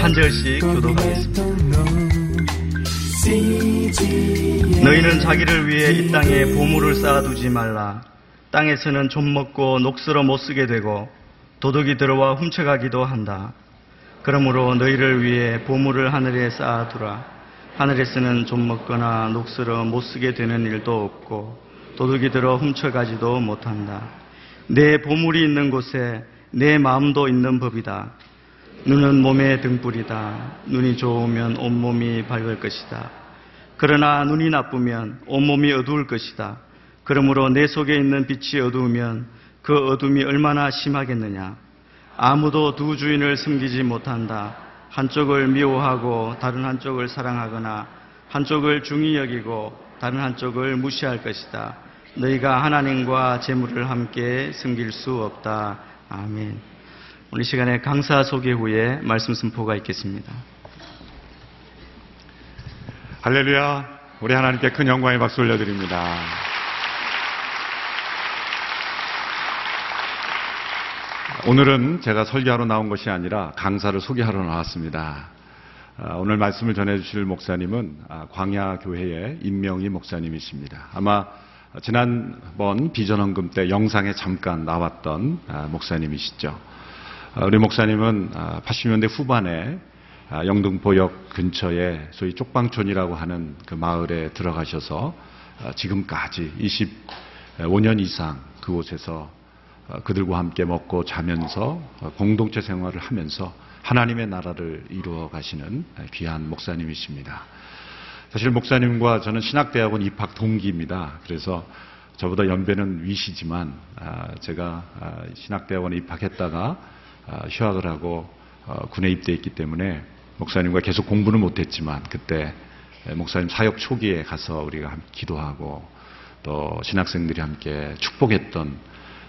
한 절씩 교독하겠습니다. CGM 너희는 자기를 위해 이 땅에 보물을 쌓아두지 말라. 땅에서는 좀 먹고 녹슬어 못 쓰게 되고 도둑이 들어와 훔쳐가기도 한다. 그러므로 너희를 위해 보물을 하늘에 쌓아두라. 하늘에서는 좀 먹거나 녹슬어 못 쓰게 되는 일도 없고 도둑이 들어 훔쳐가지도 못한다. 내 보물이 있는 곳에 내 마음도 있는 법이다. 눈은 몸의 등불이다. 눈이 좋으면 온몸이 밝을 것이다. 그러나 눈이 나쁘면 온몸이 어두울 것이다. 그러므로 내 속에 있는 빛이 어두우면 그 어둠이 얼마나 심하겠느냐. 아무도 두 주인을 섬기지 못한다. 한쪽을 미워하고 다른 한쪽을 사랑하거나 한쪽을 중히 여기고 다른 한쪽을 무시할 것이다. 너희가 하나님과 재물을 함께 섬길 수 없다. 아멘. 오늘 이 시간에 강사 소개 후에 말씀 선포가 있겠습니다. 할렐루야. 우리 하나님께 큰 영광의 박수 올려드립니다. 오늘은 제가 설교하러 나온 것이 아니라 강사를 소개하러 나왔습니다. 아, 오늘 말씀을 전해주실 목사님은 아, 광야교회의 임명희 목사님이십니다. 아마 지난번 비전헌금 때 영상에 잠깐 나왔던 아, 목사님이시죠. 아, 우리 목사님은 아, 80년대 후반에 아, 영등포역 근처에 소위 쪽방촌이라고 하는 그 마을에 들어가셔서 아, 지금까지 25년 이상 그곳에서 어, 그들과 함께 먹고 자면서 어, 공동체 생활을 하면서 하나님의 나라를 이루어 가시는 귀한 목사님이십니다. 사실 목사님과 저는 신학대학원 입학 동기입니다. 그래서 저보다 연배는 위시지만 아, 제가 아, 신학대학원에 입학했다가 아, 휴학을 하고 어, 군에 입대했기 때문에 목사님과 계속 공부는 못했지만 그때 목사님 사역 초기에 가서 우리가 기도하고 또 신학생들이 함께 축복했던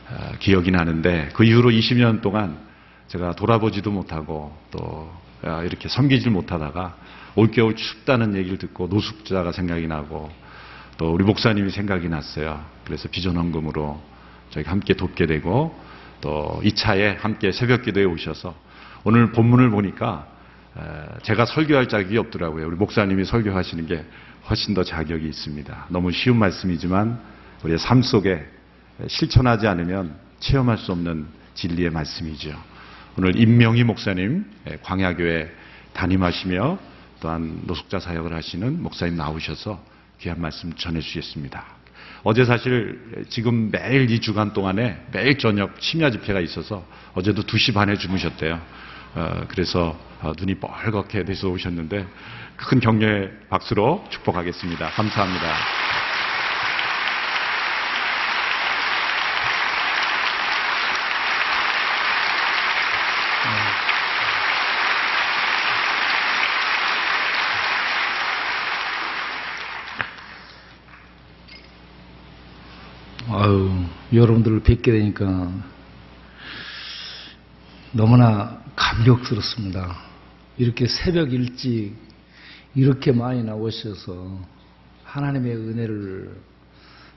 어, 기억이 나는데 그 이후로 20년 동안 제가 돌아보지도 못하고 또 아, 이렇게 섬기질 못하다가 올겨울 춥다는 얘기를 듣고 노숙자가 생각이 나고 또 우리 목사님이 생각이 났어요. 그래서 비전헌금으로 저희가 함께 돕게 되고 또이 차에 함께 새벽 기도에 오셔서 오늘 본문을 보니까 에, 제가 설교할 자격이 없더라고요. 우리 목사님이 설교하시는 게 훨씬 더 자격이 있습니다. 너무 쉬운 말씀이지만 우리의 삶 속에 실천하지 않으면 체험할 수 없는 진리의 말씀이죠. 오늘 임명희 목사님 예, 광야교회 담임하시며 또한 노숙자 사역을 하시는 목사님 나오셔서 귀한 말씀 전해주시겠습니다. 어제 사실 지금 매일 이 주간 동안에 매일 저녁 심야 집회가 있어서 어제도 2시 반에 주무셨대요. 어, 그래서 어, 눈이 뻘겋게 돼서 오셨는데 큰 격려의 박수로 축복하겠습니다. 감사합니다. 여러분들을 뵙게 되니까 너무나 감격스럽습니다. 이렇게 새벽 일찍 이렇게 많이 나오셔서 하나님의 은혜를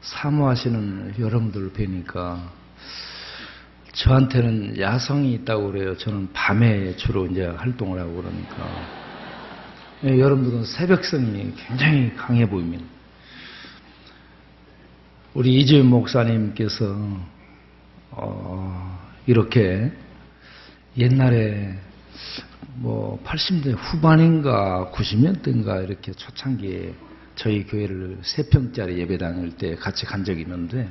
사모하시는 여러분들을 뵈니까 저한테는 야성이 있다고 그래요. 저는 밤에 주로 이제 활동을 하고 그러니까. 예, 여러분들은 새벽성이 굉장히 강해 보입니다. 우리 이주임 목사님께서 어, 이렇게 옛날에 뭐 80대 후반인가 90년대인가 이렇게 초창기에 저희 교회를 세 평짜리 예배 다닐 때 같이 간 적이 있는데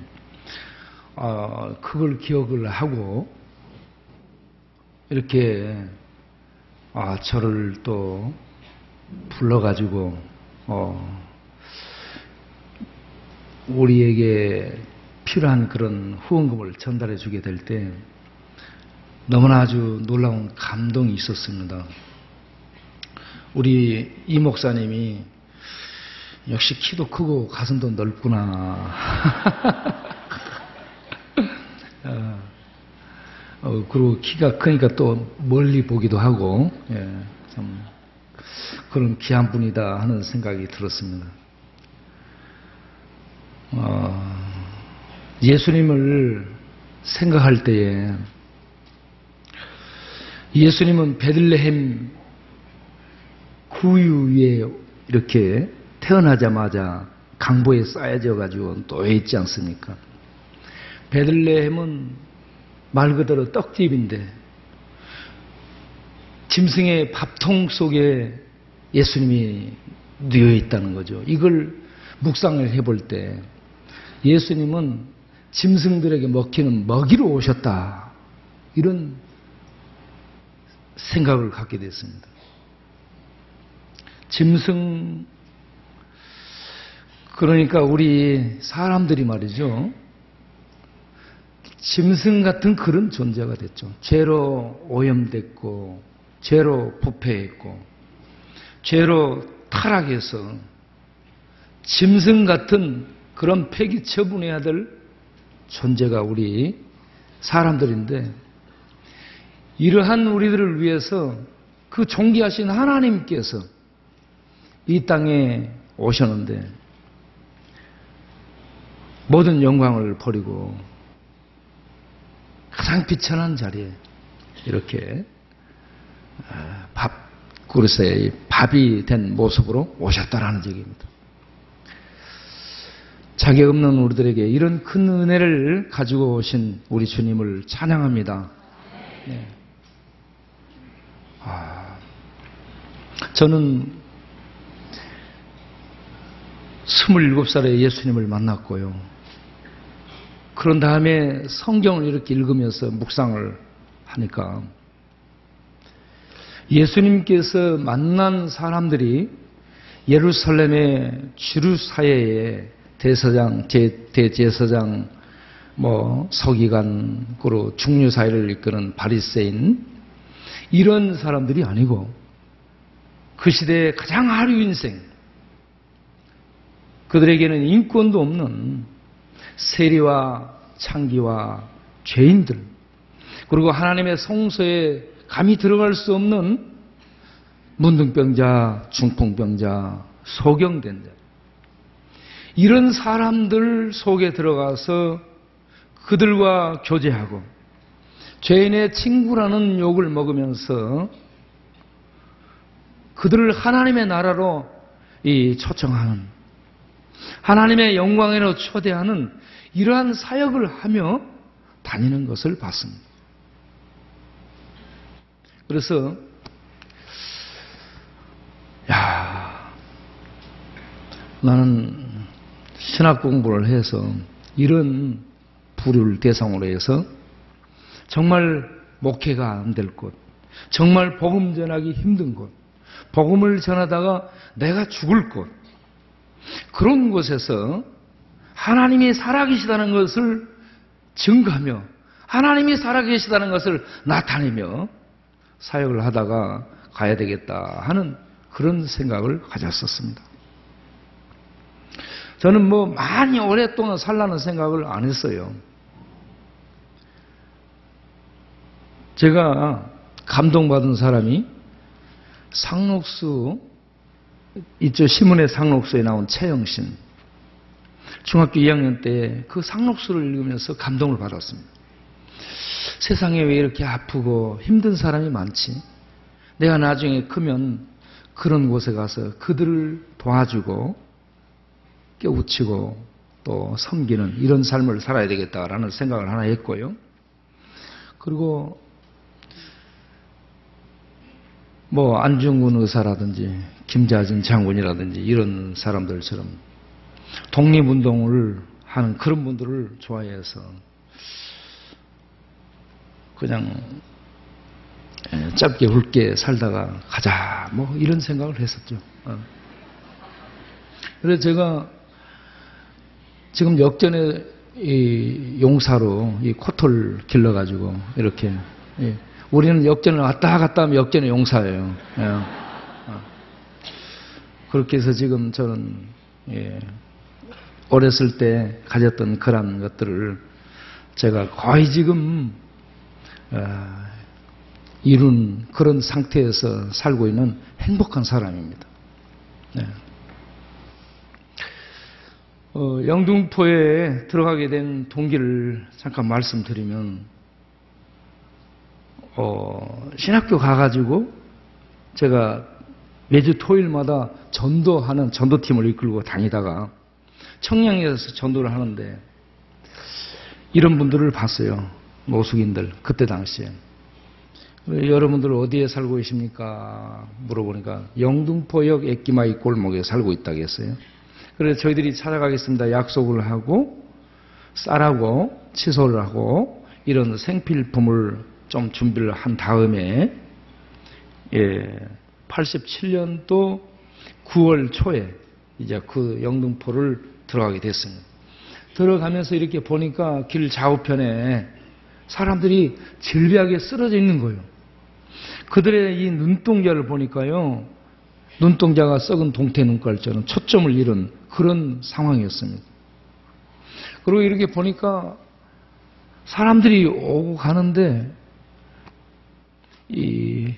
어, 그걸 기억을 하고 이렇게 아, 저를 또 불러가지고 어, 우리에게 필요한 그런 후원금을 전달해 주게 될 때 너무나 아주 놀라운 감동이 있었습니다. 우리 이 목사님이 역시 키도 크고 가슴도 넓구나. 어, 어, 그리고 키가 크니까 또 멀리 보기도 하고, 예, 참, 그런 귀한 분이다 하는 생각이 들었습니다. 어, 예수님을 생각할 때에 예수님은 베들레헴 구유 위에 이렇게 태어나자마자 강보에 쌓여져 가지고 놓여 있지 않습니까? 베들레헴은 말 그대로 떡집인데 짐승의 밥통 속에 예수님이 누워 있다는 거죠. 이걸 묵상을 해볼 때 예수님은 짐승들에게 먹히는 먹이로 오셨다. 이런 생각을 갖게 됐습니다. 짐승, 그러니까 우리 사람들이 말이죠. 짐승 같은 그런 존재가 됐죠. 죄로 오염됐고, 죄로 부패했고, 죄로 타락해서 짐승 같은 그런 폐기 처분해야 될 존재가 우리 사람들인데, 이러한 우리들을 위해서 그 존귀하신 하나님께서 이 땅에 오셨는데, 모든 영광을 버리고 가장 비천한 자리에 이렇게 아, 밥 그릇에 밥이 된 모습으로 오셨다라는 얘기입니다. 자격 없는 우리들에게 이런 큰 은혜를 가지고 오신 우리 주님을 찬양합니다. 네. 아, 저는 27살에 예수님을 만났고요. 그런 다음에 성경을 이렇게 읽으면서 묵상을 하니까 예수님께서 만난 사람들이 예루살렘의 주류 사회에 대서장, 제, 대제사장, 뭐 서기관으로 중류 사회를 이끄는 바리새인 이런 사람들이 아니고 그 시대의 가장 하류 인생 그들에게는 인권도 없는 세리와 창기와 죄인들 그리고 하나님의 성소에 감히 들어갈 수 없는 문둥병자, 중풍병자, 소경된 자 이런 사람들 속에 들어가서 그들과 교제하고 죄인의 친구라는 욕을 먹으면서 그들을 하나님의 나라로 이 초청하는 하나님의 영광으로 초대하는 이러한 사역을 하며 다니는 것을 봤습니다. 그래서 야 나는 신학 공부를 해서 이런 부류를 대상으로 해서 정말 목회가 안 될 곳, 정말 복음 전하기 힘든 곳, 복음을 전하다가 내가 죽을 곳, 그런 곳에서 하나님이 살아계시다는 것을 증거하며 하나님이 살아계시다는 것을 나타내며 사역을 하다가 가야 되겠다 하는 그런 생각을 가졌었습니다. 저는 뭐 많이 오랫동안 살라는 생각을 안 했어요. 제가 감동받은 사람이 상록수, 이쪽 신문의 상록수에 나온 최영신. 중학교 2학년 때 그 상록수를 읽으면서 감동을 받았습니다. 세상에 왜 이렇게 아프고 힘든 사람이 많지? 내가 나중에 크면 그런 곳에 가서 그들을 도와주고 깨우치고 또 섬기는 이런 삶을 살아야 되겠다라는 생각을 하나 했고요. 그리고 뭐 안중근 의사라든지 김자진 장군이라든지 이런 사람들처럼 독립운동을 하는 그런 분들을 좋아해서 그냥 예, 짧게 굵게 살다가 가자 뭐 이런 생각을 했었죠. 어. 그래서 제가 지금 역전에 이 용사로 이 코털 길러가지고 이렇게 예. 우리는 역전을 왔다 갔다 하면 역전의 용사예요. 예. 어. 그렇게 해서 지금 저는 예. 어렸을 때 가졌던 그런 것들을 제가 거의 지금 어, 이룬 그런 상태에서 살고 있는 행복한 사람입니다. 네. 어, 영등포에 들어가게 된 동기를 잠깐 말씀드리면 어, 신학교 가가지고 제가 매주 토요일마다 전도하는 전도팀을 이끌고 다니다가 청량리에서 전도를 하는데 이런 분들을 봤어요. 노숙인들 그때 당시에. 여러분들 어디에 살고 계십니까? 물어보니까 영등포역 액기마이 골목에 살고 있다고 했어요. 그래서 저희들이 찾아가겠습니다. 약속을 하고 쌀하고 칫솔을 하고 이런 생필품을 좀 준비를 한 다음에 예, 87년도 9월 초에 이제 그 영등포를 들어가게 됐습니다. 들어가면서 이렇게 보니까 길 좌우편에 사람들이 질비하게 쓰러져 있는 거예요. 그들의 이 눈동자를 보니까요, 눈동자가 썩은 동태 눈깔처럼 초점을 잃은 그런 상황이었습니다. 그리고 이렇게 보니까 사람들이 오고 가는데 이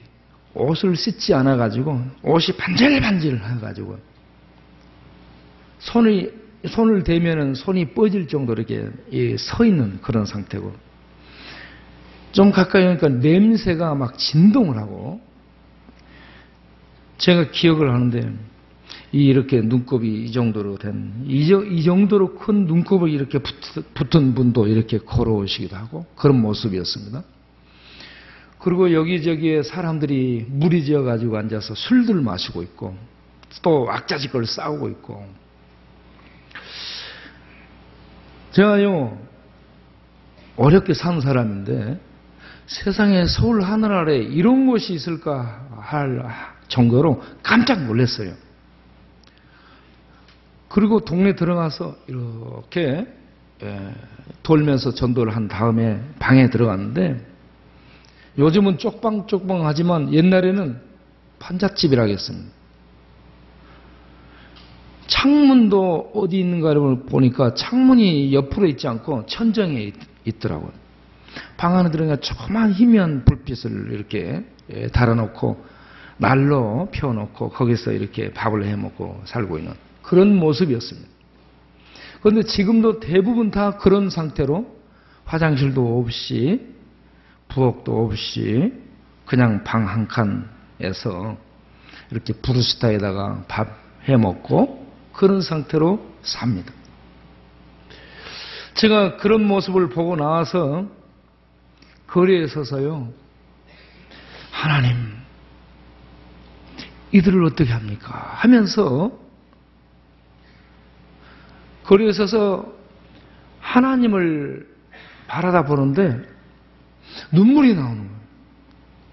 옷을 씻지 않아 가지고 옷이 반질반질 해 가지고 손이 손을 대면은 손이 뻗을 정도로 이렇게 이서 있는 그런 상태고 좀 가까이 오니까 냄새가 막 진동을 하고 제가 기억을 하는데 이 이렇게 눈곱이 이 정도로 된, 이, 정도로 큰 눈곱을 이렇게 붙, 붙은 분도 이렇게 걸어오시기도 하고 그런 모습이었습니다. 그리고 여기저기에 사람들이 무리지어 가지고 앉아서 술들 마시고 있고 또 왁자지껄 싸우고 있고 제가요 어렵게 산 사람인데 세상에 서울 하늘 아래 이런 곳이 있을까 할 정도로 깜짝 놀랐어요. 그리고 동네 들어가서 이렇게 예, 돌면서 전도를 한 다음에 방에 들어갔는데 요즘은 쪽방쪽방하지만 옛날에는 판잣집이라겠습니다. 창문도 어디 있는가를 보니까 창문이 옆으로 있지 않고 천정에 있- 있더라고요. 방 안에 들어가 조그만 희미한 불빛을 이렇게 예, 달아놓고 난로 펴놓고 거기서 이렇게 밥을 해 먹고 살고 있는 그런 모습이었습니다. 그런데 지금도 대부분 다 그런 상태로 화장실도 없이 부엌도 없이 그냥 방 한 칸에서 이렇게 부르스타에다가 밥 해 먹고 그런 상태로 삽니다. 제가 그런 모습을 보고 나와서 거리에 서서요, 하나님, 이들을 어떻게 합니까? 하면서 거리에 서서 하나님을 바라다 보는데 눈물이 나오는 거예요.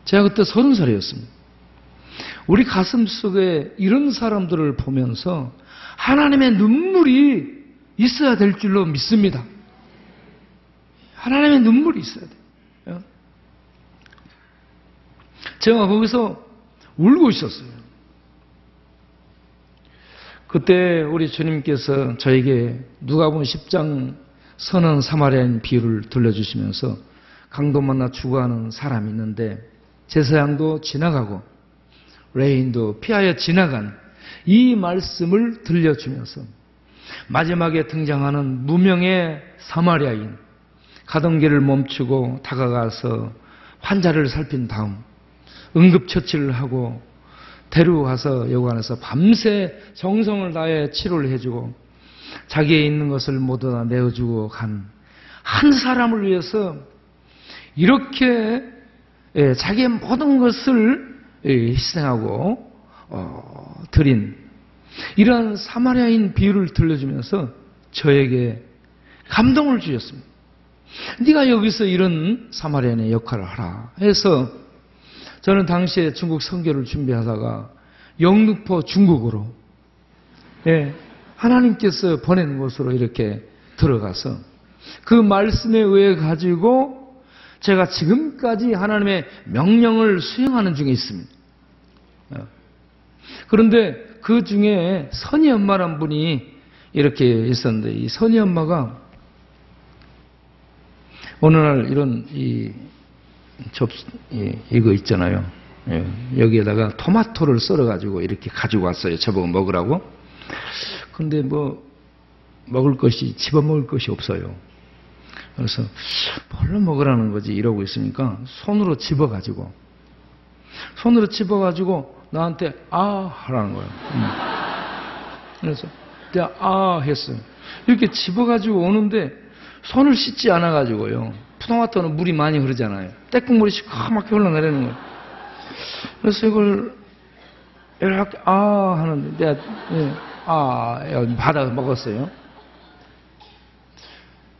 제가 그때 서른 살이었습니다. 우리 가슴 속에 이런 사람들을 보면서 하나님의 눈물이 있어야 될 줄로 믿습니다. 하나님의 눈물이 있어야 돼요. 제가 거기서 울고 있었어요. 그때 우리 주님께서 저에게 누가복음 10장 선한 사마리아인 비유를 들려주시면서 강도 만나 죽어가는 사람이 있는데 제사장도 지나가고 레인도 피하여 지나간 이 말씀을 들려주면서 마지막에 등장하는 무명의 사마리아인 가던 길을 멈추고 다가가서 환자를 살핀 다음 응급처치를 하고 데려가서 여관에서 밤새 정성을 다해 치료를 해주고 자기의 있는 것을 모두 다 내어주고 간 한 사람을 위해서 이렇게 예, 자기의 모든 것을 예, 희생하고 어, 드린 이러한 사마리아인 비유를 들려주면서 저에게 감동을 주셨습니다. 네가 여기서 이런 사마리아인의 역할을 하라 해서 저는 당시에 중국 선교를 준비하다가 영등포 중국으로 예, 하나님께서 보낸 곳으로 이렇게 들어가서 그 말씀에 의해 가지고 제가 지금까지 하나님의 명령을 수행하는 중에 있습니다. 어. 그런데 그 중에 선희 엄마란 분이 이렇게 있었는데 이 선희 엄마가 어느 날 이런 이 접, 이, 이거 있잖아요. 예, 여기에다가 토마토를 썰어가지고 이렇게 가지고 왔어요. 저보고 먹으라고. 근데 뭐, 먹을 것이, 집어 먹을 것이 없어요. 그래서 뭘로 먹으라는 거지 이러고 있으니까 손으로 집어 가지고 손으로 집어 가지고 나한테 아 하라는 거예요. 음. 그래서 내가 아 했어요. 이렇게 집어 가지고 오는데 손을 씻지 않아 가지고요. 푸동화토는 물이 많이 흐르잖아요. 떼국물이 시커멓게 흘러내리는 거예요. 그래서 이걸 이렇게 아 하는데 내가 예, 아 받아서 먹었어요.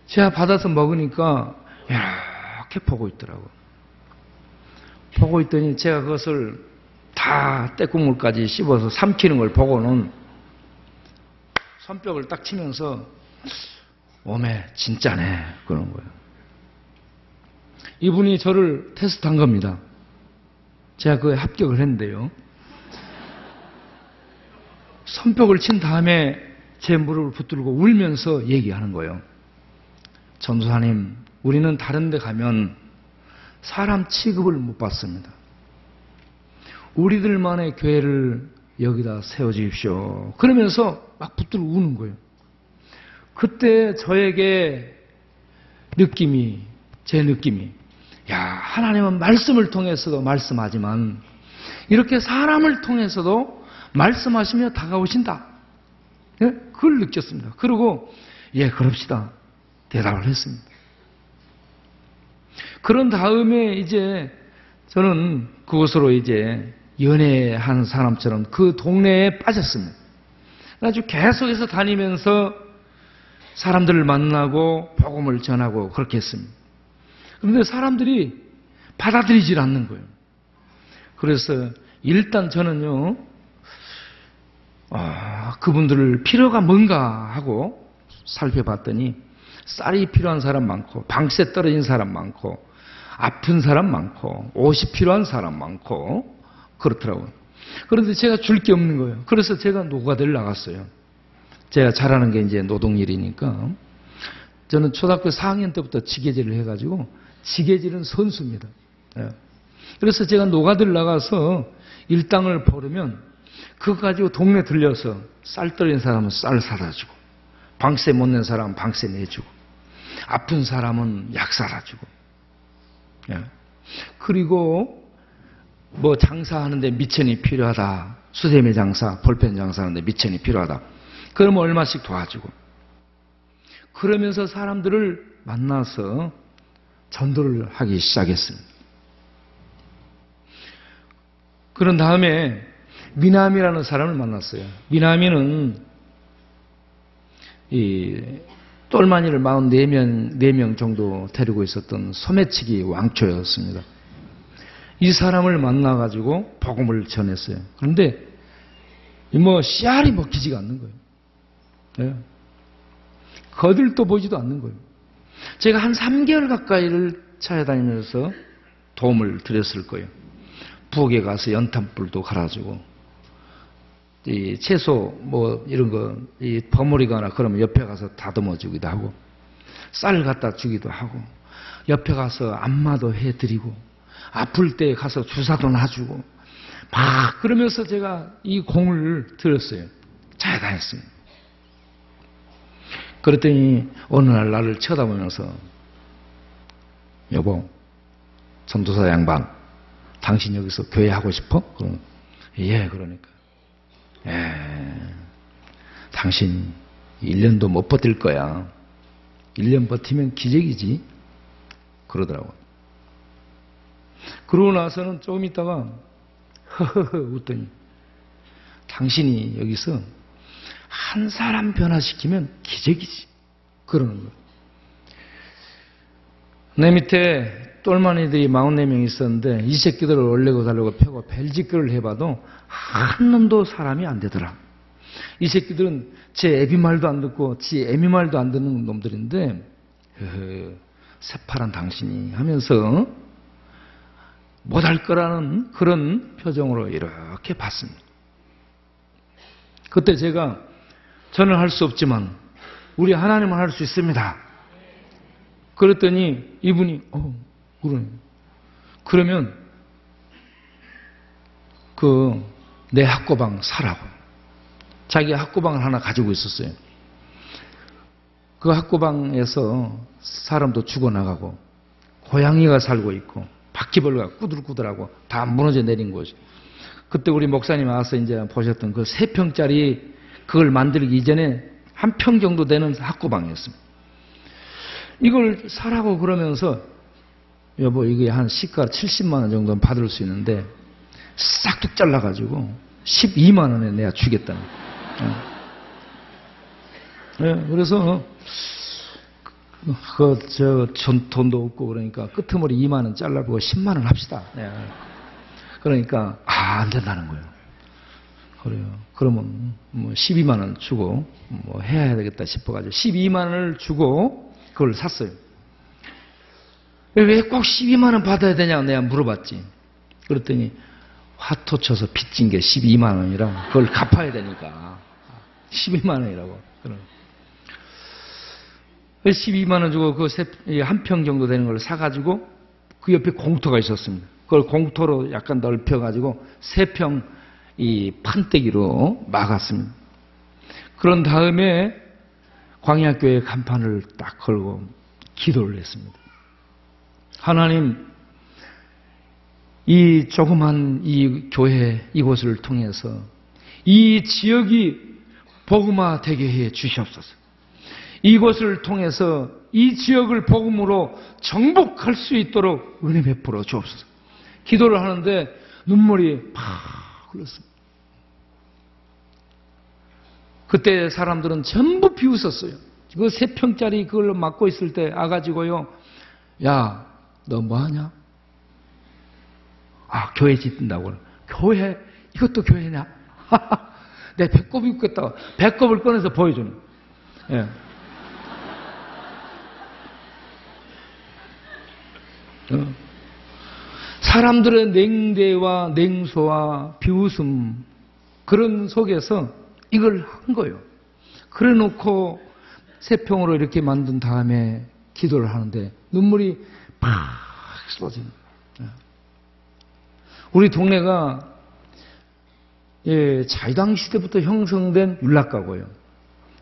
제가 받아서 먹으니까 이렇게 보고 있더라고. 보고 있더니 제가 그것을 다 떼국물까지 씹어서 삼키는 걸 보고는 손뼉을 딱 치면서 오메 진짜네 그런 거예요. 이분이 저를 테스트한 겁니다. 제가 그에 합격을 했는데요. 손뼉을 친 다음에 제 무릎을 붙들고 울면서 얘기하는 거예요. 전도사님, 우리는 다른 데 가면 사람 취급을 못 받습니다. 우리들만의 교회를 여기다 세워주십시오. 그러면서 막 붙들고 우는 거예요. 그때 저에게 느낌이, 제 느낌이, 야, 하나님은 말씀을 통해서도 말씀하지만, 이렇게 사람을 통해서도 말씀하시며 다가오신다. 예? 그걸 느꼈습니다. 그리고, 예, 그럽시다. 대답을 했습니다. 그런 다음에 이제 저는 그곳으로 이제 연애한 사람처럼 그 동네에 빠졌습니다. 아주 계속해서 다니면서 사람들을 만나고 복음을 전하고 그렇게 했습니다. 그런데 사람들이 받아들이질 않는 거예요. 그래서 일단 저는요, 아, 그분들을 필요가 뭔가 하고 살펴봤더니 쌀이 필요한 사람 많고 방세 떨어진 사람 많고 아픈 사람 많고 옷이 필요한 사람 많고 그렇더라고요. 그런데 제가 줄 게 없는 거예요. 그래서 제가 노가다를 나갔어요. 제가 잘하는 게 이제 노동일이니까 저는 초등학교 4학년 때부터 지게질을 해가지고 지게질은 선수입니다. 예. 그래서 제가 노가다를 나가서 일당을 벌으면 그거 가지고 동네 들려서 쌀 떨린 사람은 쌀 사다 주고 방세 못 낸 사람은 방세 내주고 아픈 사람은 약 사다 주고 예. 그리고 뭐 장사하는데 미천이 필요하다. 수세미 장사, 볼펜 장사하는데 미천이 필요하다. 그러면 얼마씩 도와주고. 그러면서 사람들을 만나서 전도를 하기 시작했습니다. 그런 다음에 미남이라는 사람을 만났어요. 미남이는 이 똘마니를 44명, 4명 정도 데리고 있었던 소매치기 왕초였습니다. 이 사람을 만나가지고 복음을 전했어요. 그런데 뭐 씨알이 먹히지가 않는 거예요. 네. 거들떠 보지도 않는 거예요. 제가 한 3개월 가까이를 찾아다니면서 도움을 드렸을 거예요. 부엌에 가서 연탄불도 갈아주고 이 채소 뭐 이런 거 이 버무리거나 그러면 옆에 가서 다듬어 주기도 하고 쌀 갖다 주기도 하고 옆에 가서 안마도 해드리고 아플 때 가서 주사도 놔주고 막 그러면서 제가 이 공을 들었어요. 잘 다녔습니다. 그랬더니 어느 날 나를 쳐다보면서 여보 전도사 양반 당신 여기서 교회 하고 싶어? 그럼 예 그러니까 예 당신 1년도 못 버틸 거야. 1년 버티면 기적이지. 그러더라고. 그러고 나서는 조금 있다가 허허허 웃더니 당신이 여기서 한 사람 변화시키면 기적이지. 그러는 거야. 내 밑에 똘마니들이 44명 있었는데 이 새끼들을 올리고 달리고 펴고 벨짓글을 해봐도 한 놈도 사람이 안 되더라. 이 새끼들은 제 애비 말도 안 듣고 지 애미 말도 안 듣는 놈들인데 허허, 새파란 당신이 하면서 못할 거라는 그런 표정으로 이렇게 봤습니다. 그때 제가 저는 할 수 없지만 우리 하나님은 할 수 있습니다. 그랬더니 이분이 어 그래 그러면 그 내 학고방 사라고 자기 학고방을 하나 가지고 있었어요. 그 학고방에서 사람도 죽어나가고 고양이가 살고 있고 바퀴벌레가 꾸들꾸들하고 다 무너져 내린 곳이. 그때 우리 목사님 와서 이제 보셨던 그 세 평짜리 그걸 만들기 이전에 한 평 정도 되는 학고방이었습니다. 이걸 사라고 그러면서 여보 이게 한 시가 70만 원 정도는 받을 수 있는데 싹둑 잘라가지고 12만 원에 내가 주겠다는. 네, 그래서 그저 돈도 없고 그러니까 끄트머리 2만 원 잘라보고 10만 원 합시다. 네. 그러니까 아 안 된다는 거예요. 그래요. 그러면 뭐 12만 원 주고 뭐 해야 되겠다 싶어가지고 12만 원을 주고 그걸 샀어요. 왜 꼭 12만 원 받아야 되냐고 내가 물어봤지. 그랬더니 화토 쳐서 빚진 게 12만 원이라 그걸 갚아야 되니까 12만 원이라고. 그럼 12만 원 주고 그 한 평 정도 되는 걸 사가지고 그 옆에 공터가 있었습니다. 그걸 공터로 약간 넓혀가지고 세평 이 판때기로 막았습니다. 그런 다음에 광야교회 간판을 딱 걸고 기도를 했습니다. 하나님, 이 조그만 이 교회 이곳을 통해서 이 지역이 복음화 되게 해 주시옵소서. 이곳을 통해서 이 지역을 복음으로 정복할 수 있도록 은혜 베풀어 주옵소서. 기도를 하는데 눈물이 팍 흘렀습니다. 그때 사람들은 전부 비웃었어요. 그 세 평짜리 그걸 맡고 있을 때 아가지고요. 야, 너 뭐하냐? 아, 교회 짓는다고. 교회? 이것도 교회냐? 내 배꼽 입겠다. 배꼽을 꺼내서 보여주는. 예. 어. 사람들의 냉대와 냉소와 비웃음 그런 속에서 이걸 한 거예요. 그래 놓고 세 평으로 이렇게 만든 다음에 기도를 하는데 눈물이 팍 쏟아지는 거예요. 우리 동네가 예, 자유당 시대부터 형성된 율락가고요.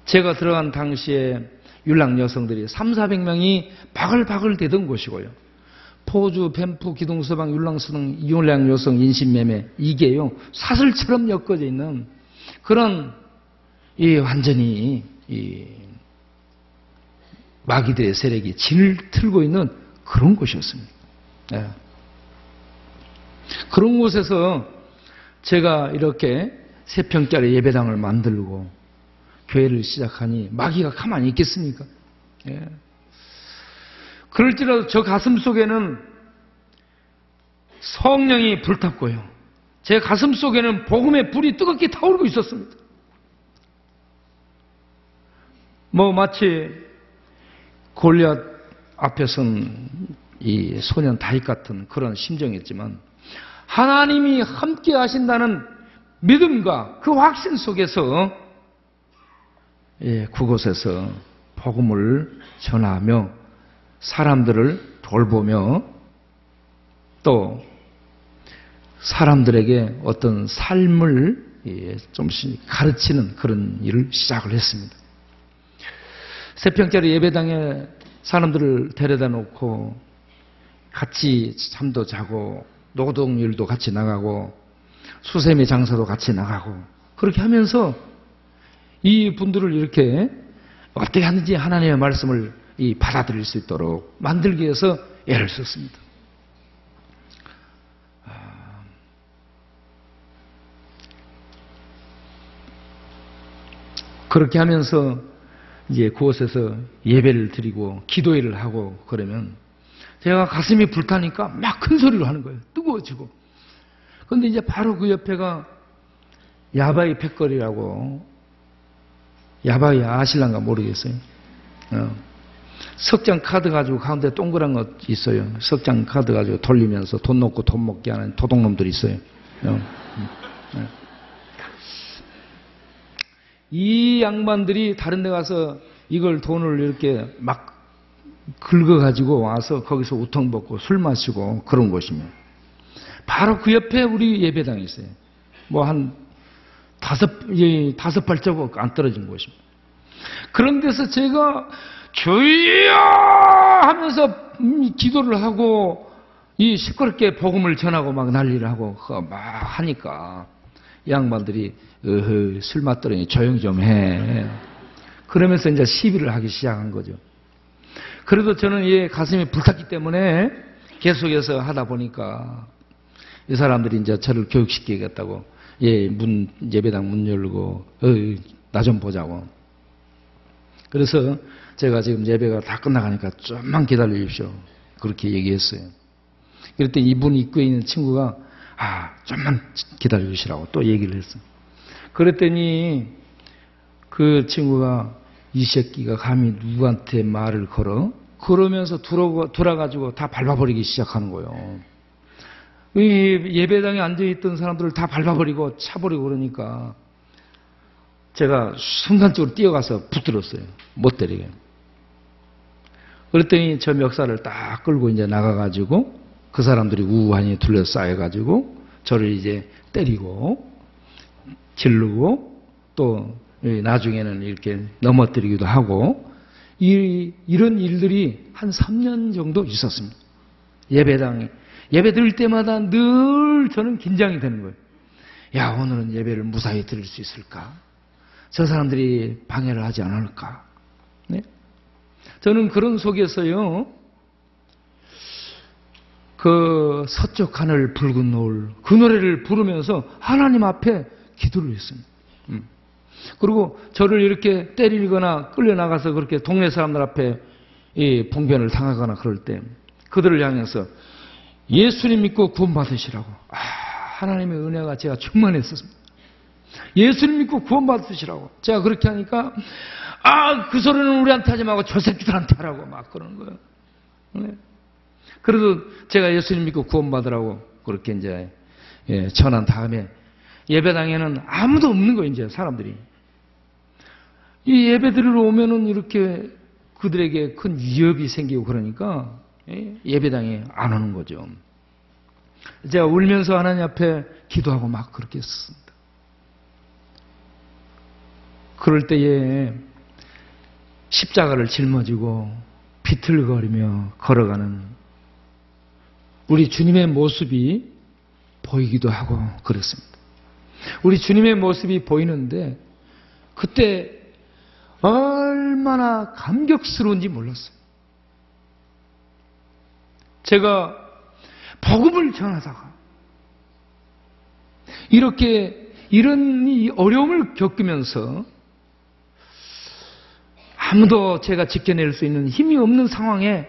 제가 들어간 당시에 율락 여성들이 3, 400명이 바글바글 대던 곳이고요. 포주, 뱀프, 기둥서방, 율랑서등, 율랑 여성, 인신매매 이게요 사슬처럼 엮어져 있는 그런 이 완전히 이 마귀들의 세력이 진을 틀고 있는 그런 곳이었습니다. 네. 그런 곳에서 제가 이렇게 세 평짜리 예배당을 만들고 교회를 시작하니 마귀가 가만히 있겠습니까? 예. 그럴지라도 저 가슴 속에는 성령이 불탔고요. 제 가슴 속에는 복음의 불이 뜨겁게 타오르고 있었습니다. 뭐 마치 골리앗 앞에 선이 소년 다윗 같은 그런 심정이었지만 하나님이 함께 하신다는 믿음과 그 확신 속에서 예, 그곳에서 복음을 전하며 사람들을 돌보며 또 사람들에게 어떤 삶을 예, 좀씩 가르치는 그런 일을 시작을 했습니다. 세 평짜리 예배당에 사람들을 데려다 놓고 같이 잠도 자고 노동일도 같이 나가고 수세미 장사도 같이 나가고 그렇게 하면서 이 분들을 이렇게 어떻게 하는지 하나님의 말씀을 받아들일 수 있도록 만들기 위해서 애를 썼습니다. 그렇게 하면서 이제 그곳에서 예배를 드리고 기도회를 하고 그러면 제가 가슴이 불타니까 막 큰 소리로 하는 거예요. 뜨거워지고. 근데 이제 바로 그 옆에가 야바이 팩거리라고 야바이 아실란가 모르겠어요. 어. 석장 카드 가지고 가운데 동그란 것 있어요. 석장 카드 가지고 돌리면서 돈 놓고 돈 먹게 하는 도둑놈들이 있어요. 어. 네. 이 양반들이 다른 데 가서 이걸 돈을 이렇게 막 긁어가지고 와서 거기서 우통 먹고 술 마시고 그런 곳이면 바로 그 옆에 우리 예배당이 있어요. 뭐 한 다섯, 다섯 발자국 안 떨어진 곳입니다. 그런 데서 제가 주여 하면서 음, 기도를 하고 이 시끄럽게 복음을 전하고 막 난리를 하고 막 하니까 양반들이 어허 술 맞더니 조용 좀 해. 그러면서 이제 시비를 하기 시작한 거죠. 그래도 저는 이 가슴이 불탔기 때문에 계속해서 하다 보니까 이 사람들이 이제 저를 교육시키겠다고 예, 문, 예배당 문 열고, 어, 나좀 보자고. 그래서 제가 지금 예배가 다 끝나가니까 좀만 기다려 주십시오. 그렇게 얘기했어요. 그랬더니 이분 입구에 있는 친구가, 아, 좀만 기다려 주시라고 또 얘기를 했어요. 그랬더니 그 친구가 이 새끼가 감히 누구한테 말을 걸어? 그러면서 돌아, 돌아가지고 다 밟아버리기 시작하는 거예요. 이 예배당에 앉아있던 사람들을 다 밟아버리고 차버리고 그러니까 제가 순간적으로 뛰어가서 붙들었어요. 못 때리게. 그랬더니 저 멱살을 딱 끌고 이제 나가가지고 그 사람들이 우한히 둘러싸여가지고 저를 이제 때리고 질르고 또 나중에는 이렇게 넘어뜨리기도 하고 이, 이런 일들이 한 3년 정도 있었습니다. 예배당에. 예배 드릴 때마다 늘 저는 긴장이 되는 거예요. 야, 오늘은 예배를 무사히 드릴 수 있을까? 저 사람들이 방해를 하지 않을까? 네? 저는 그런 속에서요, 그 서쪽 하늘 붉은 노을, 그 노래를 부르면서 하나님 앞에 기도를 했습니다. 음. 그리고 저를 이렇게 때리거나 끌려나가서 그렇게 동네 사람들 앞에 이 봉변을 당하거나 그럴 때 그들을 향해서 예수님 믿고 구원받으시라고. 아, 하나님의 은혜가 제가 충만했었습니다. 예수님 믿고 구원받으시라고. 제가 그렇게 하니까, 아, 그 소리는 우리한테 하지 말고 저 새끼들한테 하라고 막 그러는 거예요. 네. 그래도 제가 예수님 믿고 구원받으라고 그렇게 이제, 예, 전한 다음에 예배당에는 아무도 없는 거예요, 이제 사람들이. 이 예배 드리러 오면은 이렇게 그들에게 큰 위협이 생기고 그러니까 예, 예배당에 안 오는 거죠. 제가 울면서 하나님 앞에 기도하고 막 그렇게 했습니다. 그럴 때에 십자가를 짊어지고 비틀거리며 걸어가는 우리 주님의 모습이 보이기도 하고 그랬습니다. 우리 주님의 모습이 보이는데 그때 얼마나 감격스러운지 몰랐어요. 제가 복음을 전하다가 이렇게 이런 어려움을 겪으면서 아무도 제가 지켜낼 수 있는 힘이 없는 상황에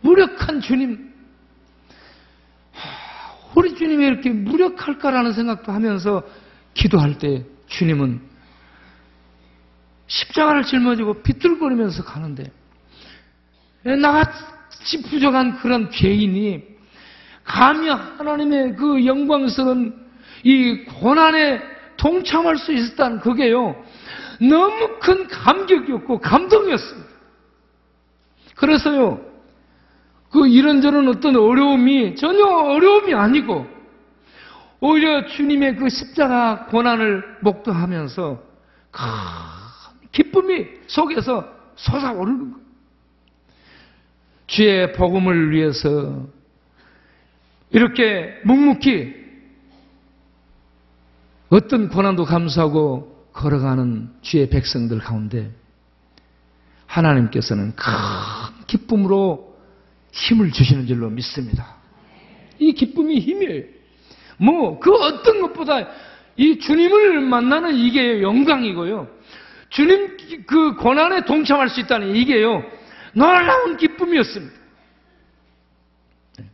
무력한 주님, 우리 주님이 이렇게 무력할까라는 생각도 하면서 기도할 때 주님은 십자가를 짊어지고 비틀거리면서 가는데 나같이 부족한 그런 죄인이 감히 하나님의 그 영광스러운 이 고난에 동참할 수 있었다는 그게요. 너무 큰 감격이었고 감동이었습니다. 그래서요. 그 이런저런 어떤 어려움이 전혀 어려움이 아니고 오히려 주님의 그 십자가 고난을 목도하면서 큰 기쁨이 속에서 솟아오르는 거예요. 주의 복음을 위해서 이렇게 묵묵히 어떤 고난도 감수하고 걸어가는 주의 백성들 가운데 하나님께서는 큰 기쁨으로 힘을 주시는 줄로 믿습니다. 이 기쁨이 힘이에요. 뭐, 그 어떤 것보다 이 주님을 만나는 이게 영광이고요. 주님 그 고난에 동참할 수 있다는 이게요. 놀라운 기쁨이었습니다. 네.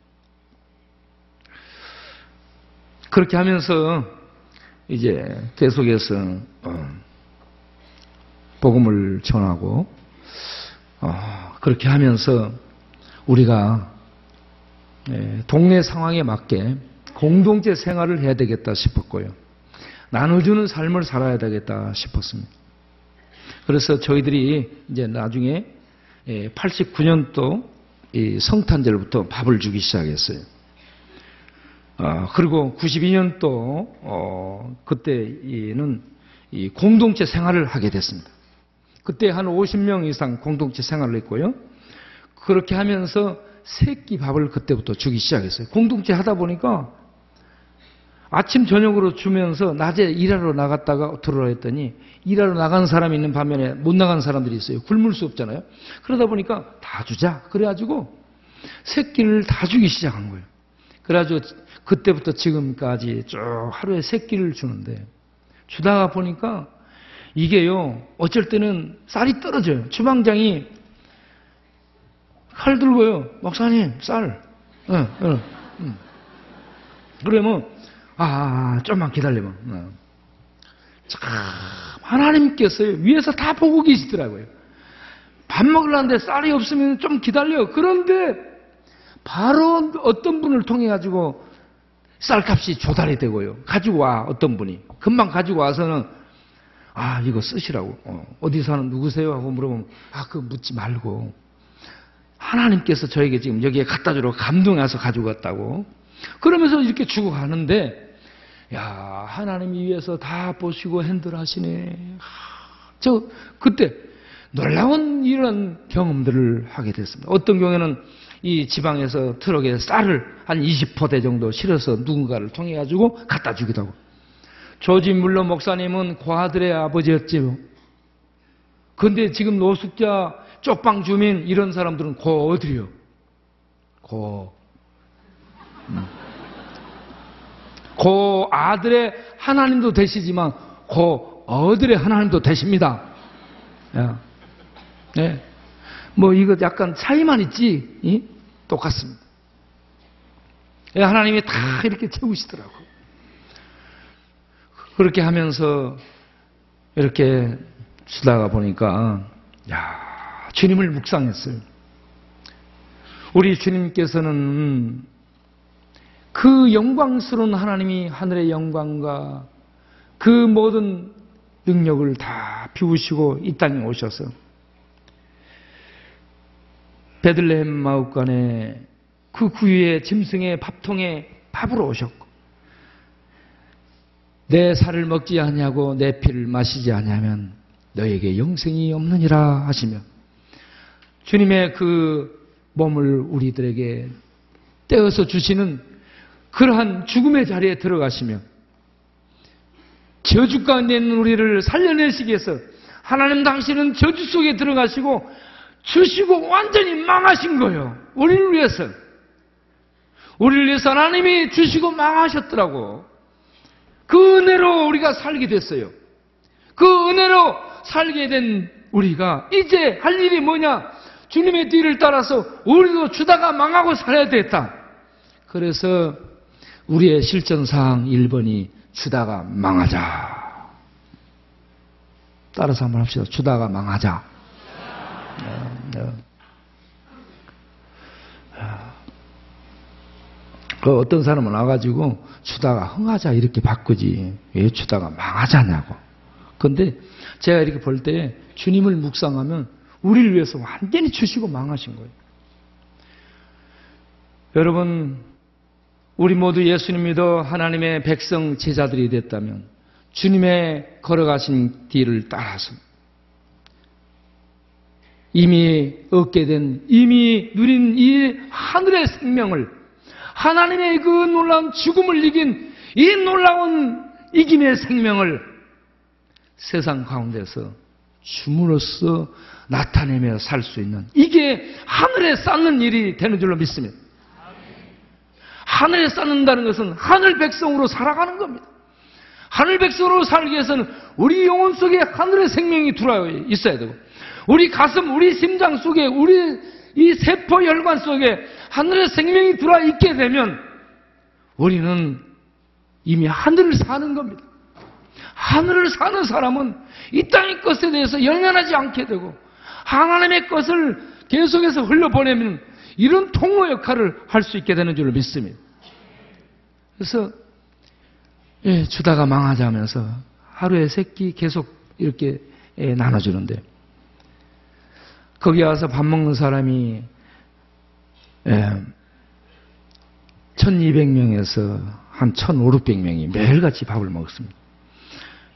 그렇게 하면서 이제 계속해서 어, 복음을 전하고 어, 그렇게 하면서 우리가 예, 동네 상황에 맞게 공동체 생활을 해야 되겠다 싶었고요. 나눠주는 삶을 살아야 되겠다 싶었습니다. 그래서 저희들이 이제 나중에 89년도 예, 성탄절부터 밥을 주기 시작했어요. 어, 그리고 92년도 어, 그때는 공동체 생활을 하게 됐습니다. 그때 한 50명 이상 공동체 생활을 했고요. 그렇게 하면서 새끼 밥을 그때부터 주기 시작했어요. 공동체 하다 보니까 아침 저녁으로 주면서 낮에 일하러 나갔다가 들어라 했더니 일하러 나간 사람이 있는 반면에 못 나간 사람들이 있어요. 굶을 수 없잖아요. 그러다 보니까 다 주자. 그래가지고 새끼를 다 주기 시작한 거예요. 그래가지고 그때부터 지금까지 쭉 하루에 새끼를 주는데 주다가 보니까 이게요 어쩔 때는 쌀이 떨어져요. 주방장이 칼 들고요. 목사님 쌀. 어, 어, 음. 그러면 아 좀만 기다리면 어. 참 하나님께서 위에서 다 보고 계시더라고요. 밥 먹으려는데 쌀이 없으면 좀 기다려. 그런데 바로 어떤 분을 통해 가지고 쌀값이 조달이 되고요. 가지고 와 어떤 분이 금방 가지고 와서는 아 이거 쓰시라고 어, 디 사는 누구세요 하고 물어보면 아 그거 묻지 말고 하나님께서 저에게 지금 여기에 갖다 주러 감동해서 가지고 갔다고 그러면서 이렇게 주고 가는데 야 하나님이 위해서 다 보시고 핸들 하시네 하, 저 그때 놀라운 이런 경험들을 하게 됐습니다. 어떤 경우에는 이 지방에서 트럭에 쌀을 한 20포대 정도 실어서 누군가를 통해 가지고 갖다 주기도 하고. 조지 물러 목사님은 고아들의 아버지였지요. 근데 지금 노숙자, 쪽방 주민 이런 사람들은 고 어디요? 고. 음. 고 아들의 하나님도 되시지만 고 어들의 하나님도 되십니다. 예. 네. 뭐 이거 약간 차이만 있지 이? 똑같습니다. 예, 하나님이 다 이렇게 채우시더라고. 그렇게 하면서 이렇게 쓰다가 보니까 야 주님을 묵상했어요. 우리 주님께서는 그 영광스러운 하나님이 하늘의 영광과 그 모든 능력을 다 비우시고 이 땅에 오셔서 베들레헴 마을간에 그 구유에 짐승의 밥통에 밥으로 오셨고 내 살을 먹지 아니하고 내 피를 마시지 아니하면 너에게 영생이 없느니라 하시며 주님의 그 몸을 우리들에게 떼어서 주시는 그러한 죽음의 자리에 들어가시며 저주 가운데 있는 우리를 살려내시기 위해서 하나님 당신은 저주 속에 들어가시고 주시고 완전히 망하신 거예요. 우리를 위해서. 우리를 위해서 하나님이 주시고 망하셨더라고. 그 은혜로 우리가 살게 됐어요. 그 은혜로 살게 된 우리가 이제 할 일이 뭐냐? 주님의 뒤를 따라서 우리도 주다가 망하고 살아야 됐다. 그래서 우리의 실전사항 1번이 주다가 망하자. 따라서 한번 합시다. 주다가 망하자. 네. 그 어떤 사람은 와가지고 주다가 흥하자 이렇게 바꾸지 왜 주다가 망하자냐고. 근데 제가 이렇게 볼 때 주님을 묵상하면 우리를 위해서 완전히 주시고 망하신 거예요. 여러분, 우리 모두 예수님 믿어 하나님의 백성 제자들이 됐다면 주님의 걸어가신 뒤를 따라서 이미 얻게 된, 이미 누린 이 하늘의 생명을, 하나님의 그 놀라운 죽음을 이긴 이 놀라운 이김의 생명을 세상 가운데서 줌으로써 나타내며 살 수 있는 이게 하늘에 쌓는 일이 되는 줄로 믿습니다. 하늘에 쌓는다는 것은 하늘 백성으로 살아가는 겁니다. 하늘 백성으로 살기 위해서는 우리 영혼 속에 하늘의 생명이 들어와 있어야 되고 우리 가슴, 우리 심장 속에, 우리 이 세포 혈관 속에 하늘의 생명이 들어와 있게 되면 우리는 이미 하늘을 사는 겁니다. 하늘을 사는 사람은 이 땅의 것에 대해서 연연하지 않게 되고 하나님의 것을 계속해서 흘려보내면 이런 통로 역할을 할 수 있게 되는 줄 믿습니다. 그래서 예, 주다가 망하자면서 하루에 세끼 계속 이렇게 예, 나눠주는데 거기 와서 밥 먹는 사람이 1200명에서 한 1500명이 매일같이 밥을 먹었습니다.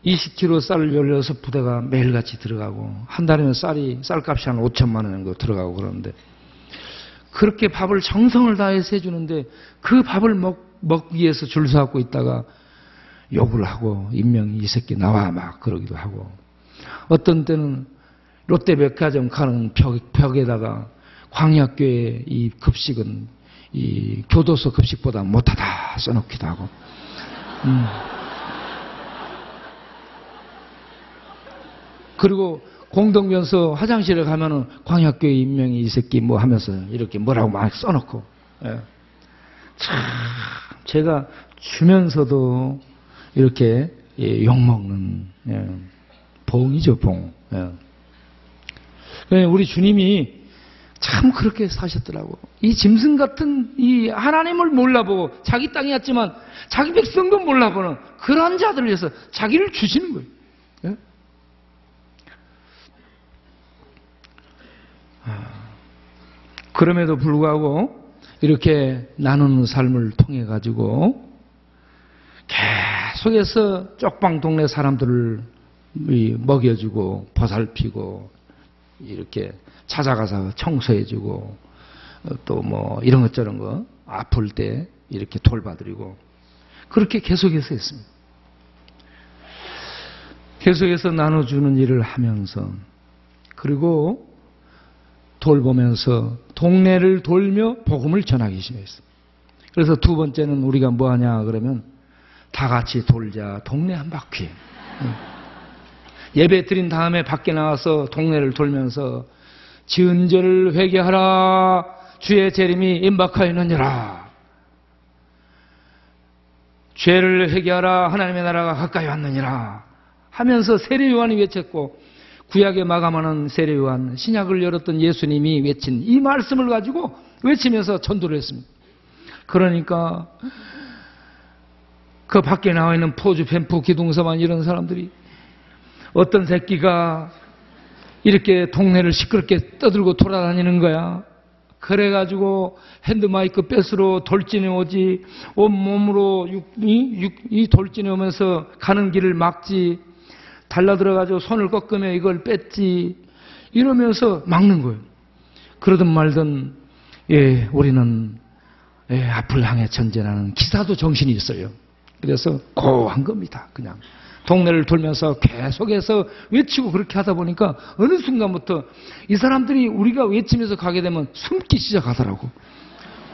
20kg 쌀 16부대가 매일같이 들어가고 한 달이면 쌀이 쌀값이 한 5천만 원 정도 들어가고 그러는데 그렇게 밥을 정성을 다해서 해주는데 그 밥을 먹, 먹기 위해서 줄 서갖고 있다가 욕을 하고 인명이 이 새끼 나와 막 그러기도 하고 어떤 때는 롯데백화점 가는 벽, 벽에다가 광약교회 이 급식은 이 교도소 급식보다 못하다 써놓기도 하고 음. 그리고 공동변서 화장실에 가면은 광약교회 인명이 이 새끼 뭐 하면서 이렇게 뭐라고 막 써놓고 예. 참 제가 주면서도 이렇게 예, 욕먹는 예, 봉이죠 봉. 예. 그러니까 우리 주님이 참 그렇게 사셨더라고. 이 짐승 같은 이 하나님을 몰라보고 자기 땅이었지만 자기 백성도 몰라보는 그런 자들을 위해서 자기를 주시는 거예요. 예? 아, 그럼에도 불구하고 이렇게 나누는 삶을 통해 가지고 계속해서 쪽방 동네 사람들을 먹여주고 보살피고 이렇게 찾아가서 청소해주고 또 뭐 이런 것 저런 거 아플 때 이렇게 돌봐드리고 그렇게 계속해서 했습니다. 계속해서 나눠주는 일을 하면서 그리고 돌보면서 동네를 돌며 복음을 전하기 시작했어요. 그래서 두 번째는 우리가 뭐 하냐 그러면 다 같이 돌자. 동네 한 바퀴. 예배 드린 다음에 밖에 나와서 동네를 돌면서 지은 죄를 회개하라. 주의 재림이 임박하였느니라. 죄를 회개하라. 하나님의 나라가 가까이 왔느니라. 하면서 세례 요한이 외쳤고 구약에 마감하는 세례 요한 신약을 열었던 예수님이 외친 이 말씀을 가지고 외치면서 전도를 했습니다. 그러니까 그 밖에 나와 있는 포주, 뱀프, 기둥서만 이런 사람들이 어떤 새끼가 이렇게 동네를 시끄럽게 떠들고 돌아다니는 거야. 그래가지고 핸드마이크 뺏으로 돌진해 오지, 온몸으로 육, 이, 육, 이 돌진해 오면서 가는 길을 막지, 달라들어가지고 손을 꺾으며 이걸 뺐지, 이러면서 막는 거예요. 그러든 말든, 예, 우리는, 예, 앞을 향해 전진하는 기사도 정신이 있어요. 그래서 고한 겁니다. 그냥. 동네를 돌면서 계속해서 외치고 그렇게 하다 보니까 어느 순간부터 이 사람들이 우리가 외치면서 가게 되면 숨기 시작하더라고.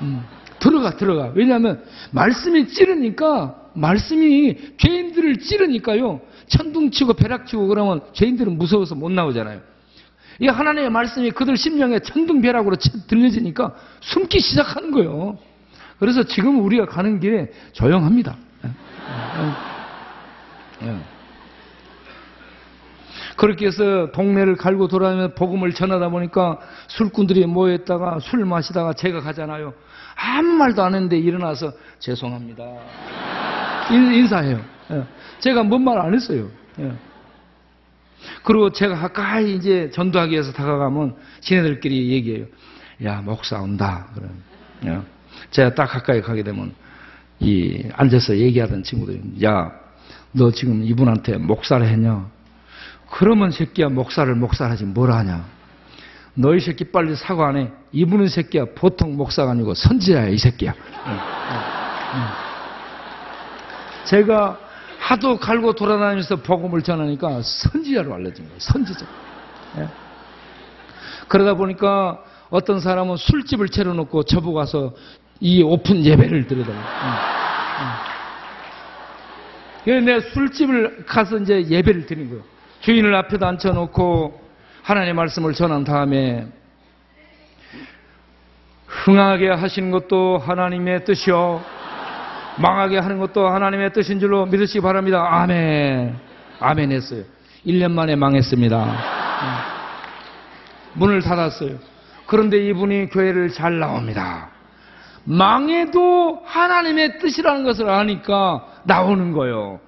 음, 들어가, 들어가. 왜냐하면 말씀이 찌르니까, 말씀이 죄인들을 찌르니까요. 천둥치고 벼락치고 그러면 죄인들은 무서워서 못 나오잖아요. 이 하나님의 말씀이 그들 심령에 천둥벼락으로 들려지니까 숨기 시작하는 거예요. 그래서 지금 우리가 가는 길에 조용합니다. 예. 그렇게 해서 동네를 갈고 돌아다니며 복음을 전하다 보니까 술꾼들이 모였다가 술 마시다가 제가 가잖아요. 아무 말도 안 했는데 일어나서 죄송합니다. 인사해요. 예. 제가 뭔 말 안 했어요. 예. 그리고 제가 가까이 이제 전도하기 위해서 다가가면 지네들끼리 얘기해요. 야, 목사 온다. 그럼. 제가 딱 가까이 가게 되면 이 앉아서 얘기하던 친구들이 야, 너 지금 이분한테 목사를 했냐? 그러면 새끼야 목사를 목사하지 뭘 하냐? 너희 새끼 빨리 사과 안 해. 이분은 새끼야 보통 목사가 아니고 선지자야 이 새끼야. 제가 하도 갈고 돌아다니면서 복음을 전하니까 선지자로 알려진 거예요. 선지자. 예. 그러다 보니까 어떤 사람은 술집을 차려놓고 저보고 가서 이 오픈 예배를 드리더라고요. 그래서 내가 술집을 가서 이제 예배를 드린 거예요. 주인을 앞에다 앉혀놓고 하나님의 말씀을 전한 다음에 흥하게 하시는 것도 하나님의 뜻이요. 망하게 하는 것도 하나님의 뜻인 줄로 믿으시기 바랍니다. 아멘. 아멘 했어요. 1년 만에 망했습니다. 문을 닫았어요. 그런데 이분이 교회를 잘 나옵니다. 망해도 하나님의 뜻이라는 것을 아니까 나오는 거예요.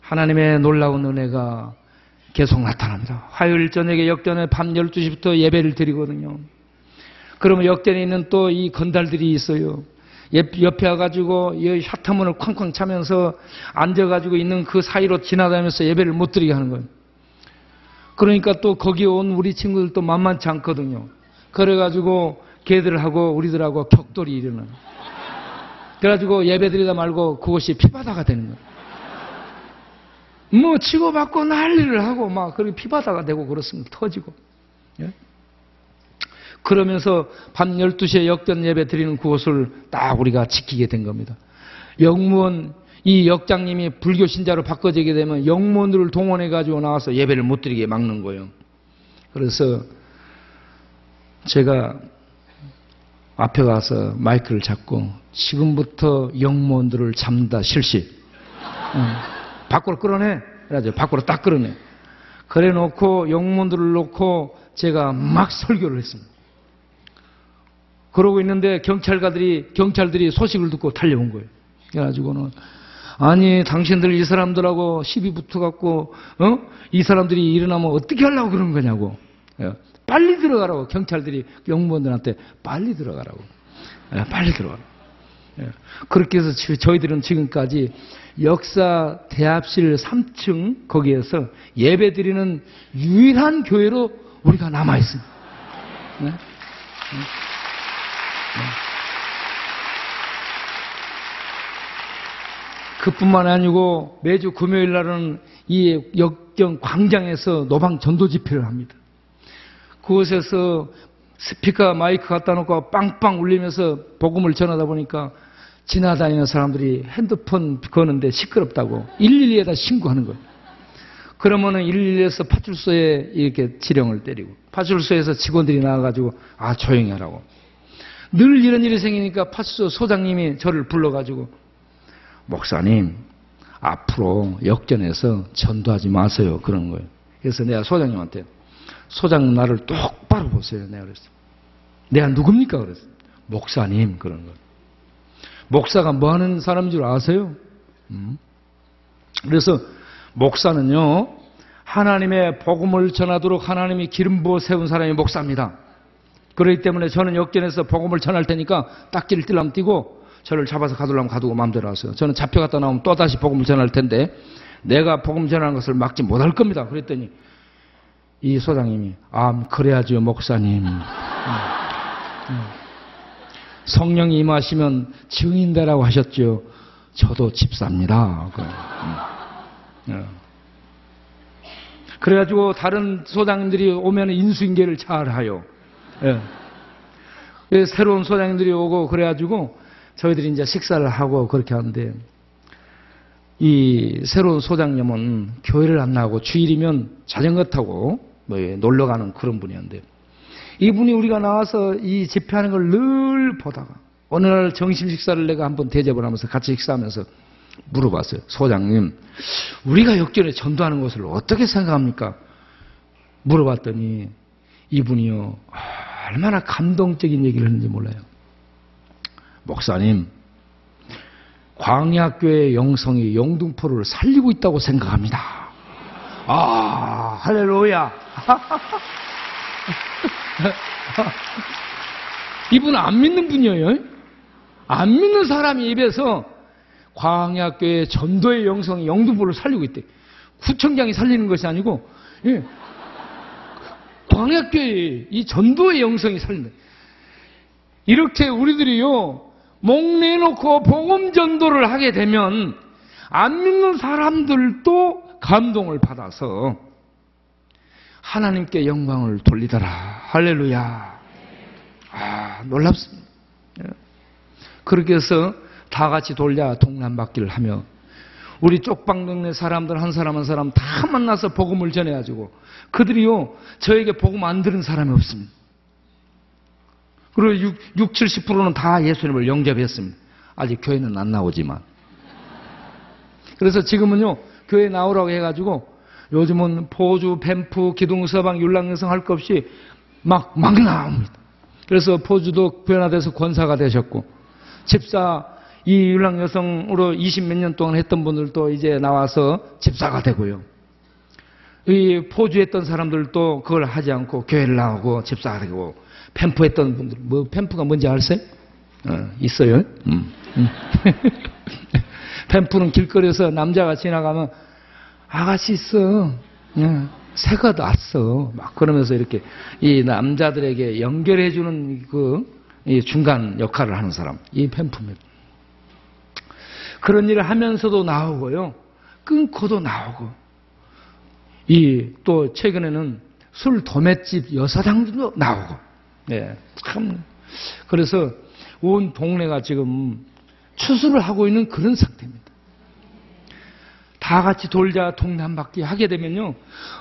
하나님의 놀라운 은혜가 계속 나타납니다. 화요일 저녁에 역전에 밤 12시부터 예배를 드리거든요. 그러면 역전에 있는 또 이 건달들이 있어요. 옆- 옆에 와가지고 이 샤타문을 쾅쾅 차면서 앉아가지고 있는 그 사이로 지나다니면서 예배를 못 드리게 하는 거예요. 그러니까 또 거기 온 우리 친구들도 만만치 않거든요. 그래가지고 걔들하고 우리들하고 격돌이 일어나요. 그래가지고 예배 드리다 말고 그것이 피바다가 되는 거예요. 뭐 치고받고 난리를 하고 막 그렇게 피바다가 되고 그렇습니다. 터지고. 예? 그러면서 밤 12시에 역전 예배 드리는 그곳을 딱 우리가 지키게 된 겁니다. 영무원 이 역장님이 불교 신자로 바꿔지게 되면 영무원들을 동원해 가지고 나와서 예배를 못 드리게 막는 거예요. 그래서 제가 앞에 가서 마이크를 잡고 지금부터 영무원들을 잡는다 실시. 응. 밖으로 끌어내. 그래가지고 밖으로 딱 끌어내. 그래 놓고 영문들을 놓고 제가 막 설교를 했습니다. 그러고 있는데 경찰가들이, 경찰들이 소식을 듣고 달려온 거예요. 그래가지고는, 아니, 당신들 이 사람들하고 시비 붙어갖고, 어? 이 사람들이 일어나면 어떻게 하려고 그러는 거냐고. 예. 빨리 들어가라고. 경찰들이 영무원들한테 빨리 들어가라고. 예, 빨리 들어가라고. 예. 그렇게 해서 지- 저희들은 지금까지 역사 대합실 3층 거기에서 예배 드리는 유일한 교회로 우리가 남아 있습니다. 네? 그뿐만 아니고 매주 금요일 날은 이 역경 광장에서 노방 전도 집회를 합니다. 그곳에서 스피커 마이크 갖다 놓고 빵빵 울리면서 복음을 전하다 보니까 지나다니는 사람들이 핸드폰 거는데 시끄럽다고 112에다 신고하는 거예요. 그러면은 112에서 파출소에 이렇게 지령을 때리고 파출소에서 직원들이 나와가지고 아 조용히 하라고. 늘 이런 일이 생기니까 파출소 소장님이 저를 불러가지고 목사님 앞으로 역전해서 전도하지 마세요 그런 거예요. 그래서 내가 소장님한테 소장님 나를 똑바로 보세요. 내가 그랬어. 내가 누굽니까 그랬어. 목사님 그런 거. 목사가 뭐 하는 사람인 줄 아세요? 음? 그래서 목사는요 하나님의 복음을 전하도록 하나님이 기름 부어 세운 사람이 목사입니다. 그렇기 때문에 저는 역전해서 복음을 전할 테니까 딱지를 뛸라면 뛰고 저를 잡아서 가두려면 가두고 마음대로 하세요. 저는 잡혀갔다 나오면 또다시 복음을 전할 텐데 내가 복음 전하는 것을 막지 못할 겁니다. 그랬더니 이 소장님이 아 그래야죠 목사님. 음. 음. 성령이 임하시면 증인되라고 하셨죠. 저도 집사입니다. 그, 음. 예. 그래가지고 다른 소장님들이 오면 인수인계를 잘 하요. 예. 그래서 새로운 소장님들이 오고 그래가지고 저희들이 이제 식사를 하고 그렇게 하는데 이 새로운 소장님은 교회를 안 나가고 주일이면 자전거 타고 뭐 놀러 가는 그런 분이었는데 이분이 우리가 나와서 이 집회하는 걸 늘 보다가 어느 날 점심 식사를 내가 한번 대접을 하면서 같이 식사하면서 물어봤어요. 소장님, 우리가 역전에 전도하는 것을 어떻게 생각합니까? 물어봤더니 이분이요, 얼마나 감동적인 얘기를 했는지 몰라요. 목사님, 광야교회 영성이 영등포를 살리고 있다고 생각합니다. 아, 할렐루야. 이분은 안 믿는 분이에요. 안 믿는 사람이 입에서 광야교회 전도의 영성이 영등포를 살리고 있대. 구청장이 살리는 것이 아니고, 예. 광야교회 이 전도의 영성이 살린다. 이렇게 우리들이요, 목 내놓고 복음 전도를 하게 되면 안 믿는 사람들도 감동을 받아서 하나님께 영광을 돌리더라. 할렐루야. 아, 놀랍습니다. 예. 그렇게 해서 다 같이 돌려 동남받기를 하며 우리 쪽방 동네 사람들 한 사람 한 사람 다 만나서 복음을 전해가지고 그들이요 저에게 복음 안 들은 사람이 없습니다. 그리고 6, 6 70%는 다 예수님을 영접했습니다. 아직 교회는 안 나오지만. 그래서 지금은요 교회 나오라고 해가지고 요즘은 포주, 뱀프, 기둥서방, 율랑여성 할 것 없이 막, 막 나옵니다. 그래서 포주도 변화돼서 권사가 되셨고, 집사, 이 율랑 여성으로 20 몇 년 동안 했던 분들도 이제 나와서 집사가 되고요. 이 포주 했던 사람들도 그걸 하지 않고 교회를 나오고 집사가 되고, 펜프 했던 분들, 뭐 펜프가 뭔지 아세요? 어, 있어요? 음. 음. 뱀푸는 길거리에서 남자가 지나가면 아가씨 있어. 예, 새가 났어. 막 그러면서 이렇게 이 남자들에게 연결해주는 그이 중간 역할을 하는 사람. 이 뱀품입니다. 그런 일을 하면서도 나오고요. 끊고도 나오고. 이 또 최근에는 술 도매집 여사장도 나오고. 예, 참. 그래서 온 동네가 지금 추수를 하고 있는 그런 상태입니다. 다 같이 돌자 동네 한 바퀴 하게 되면요.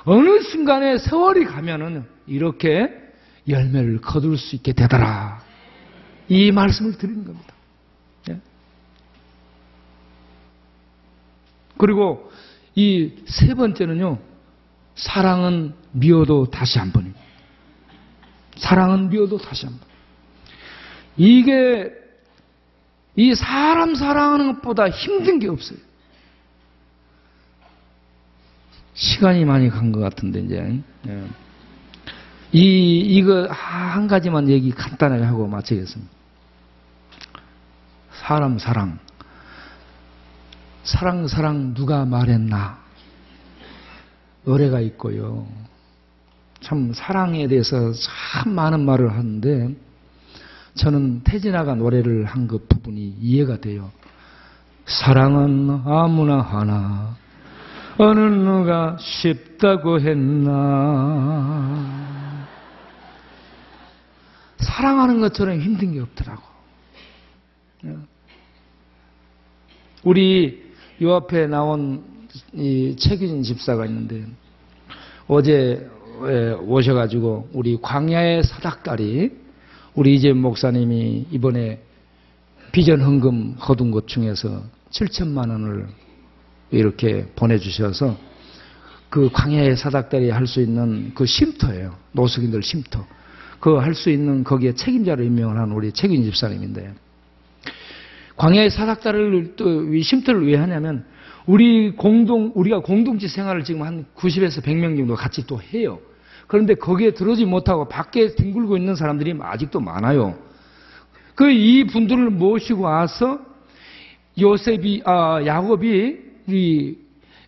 어느 순간에 세월이 가면은 이렇게 열매를 거둘 수 있게 되더라. 이 말씀을 드리는 겁니다. 그리고 이 세 번째는요. 사랑은 미워도 다시 한 번입니다. 사랑은 미워도 다시 한 번. 이게 이 사람 사랑하는 것보다 힘든 게 없어요. 시간이 많이 간 것 같은데 이제 예. 이 이거 한 가지만 얘기 간단하게 하고 마치겠습니다. 사람 사랑 사랑 사랑 누가 말했나 노래가 있고요. 참 사랑에 대해서 참 많은 말을 하는데 저는 태진아가 노래를 한 그 부분이 이해가 돼요. 사랑은 아무나 하나 어느 누가 쉽다고 했나 사랑하는 것처럼 힘든 게 없더라고. 우리 요 앞에 나온 이 최규진 집사가 있는데 어제 오셔가지고 우리 광야의 사닥다리 우리 이재 목사님이 이번에 비전 헌금 거둔 것 중에서 7천만 원을 이렇게 보내주셔서 그 광야의 사닥다리 할 수 있는 그 쉼터예요. 노숙인들 쉼터. 그 할 수 있는 거기에 책임자로 임명을 한 우리 책임 집사님인데 광야의 사닥다리를 또 쉼터를 왜 하냐면 우리 공동 우리가 공동체 생활을 지금 한 90에서 100명 정도 같이 또 해요. 그런데 거기에 들어오지 못하고 밖에 뒹굴고 있는 사람들이 아직도 많아요. 그 이 분들을 모시고 와서 요셉이 아 야곱이 이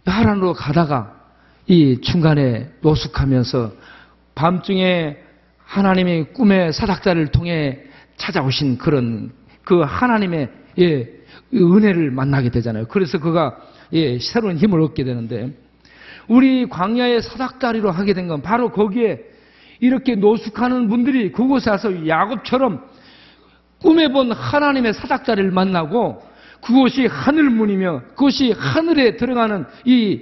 하란으로 가다가 이 중간에 노숙하면서 밤중에 하나님의 꿈의 사닥자를 통해 찾아오신 그런 그 하나님의 예, 은혜를 만나게 되잖아요. 그래서 그가 예, 새로운 힘을 얻게 되는데 우리 광야의 사닥다리로 하게 된 건 바로 거기에 이렇게 노숙하는 분들이 그곳에 와서 야곱처럼 꿈에 본 하나님의 사닥다리를 만나고 그곳이 하늘문이며 그것이 하늘에 들어가는 이,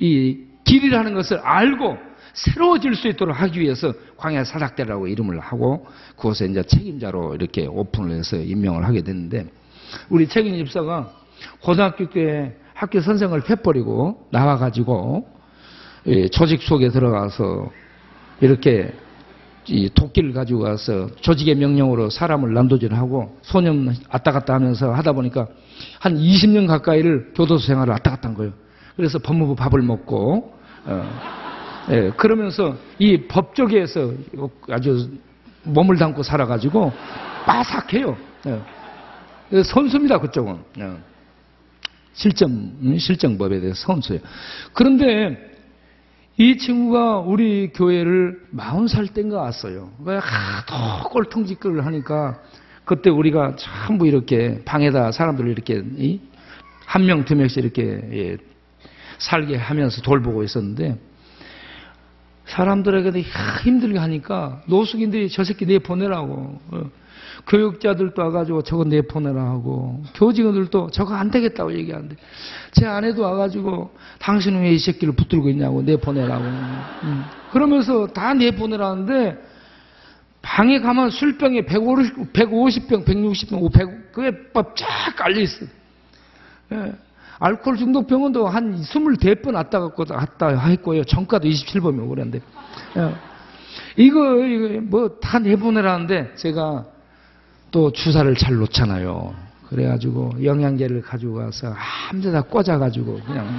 이 길이라는 것을 알고 새로워질 수 있도록 하기 위해서 광야 사닥대라고 이름을 하고 그곳에 이제 책임자로 이렇게 오픈을 해서 임명을 하게 됐는데 우리 책임 집사가 고등학교 때 학교 선생을 패버리고 나와가지고 조직 속에 들어가서 이렇게 이 도끼를 가지고 가서 조직의 명령으로 사람을 난도질하고 소년 왔다 갔다 하면서 하다 보니까 한 20년 가까이를 교도소 생활을 왔다 갔다 한 거예요. 그래서 법무부 밥을 먹고 어, 예, 그러면서 이 법조계에서 아주 몸을 담고 살아가지고 빠삭해요. 예. 선수입니다 그쪽은 예. 실정 실정법에 대해서 선수예요. 그런데 이 친구가 우리 교회를 40살 땐가 왔어요. 왜 하도 꼴통짓거리를 하니까 그때 우리가 전부 이렇게 방에다 사람들을 이렇게 한 명, 두 명씩 이렇게 예, 살게 하면서 돌보고 있었는데 사람들에게 힘들게 하니까 노숙인들이 저 새끼 내보내라고 어, 교육자들도 와가지고 저거 내보내라 하고 교직원들도 저거 안 되겠다고 얘기하는데 제 아내도 와가지고 당신은 왜 이 새끼를 붙들고 있냐고 내보내라고 음. 그러면서 다 내보내라는데 방에 가면 술병에 150, 150병, 160병, 100, 그게 쫙 깔려있어. 예. 알코올 중독병은 또한 24번 왔다 갔고 왔다 했고요. 정가도 27번이고 그랬는데. 예. 이거, 이거 뭐 다 내보내라는데 제가 또 주사를 잘 놓잖아요. 그래가지고 영양제를 가지고 가서 아무 데다 꽂아가지고 그냥. 음,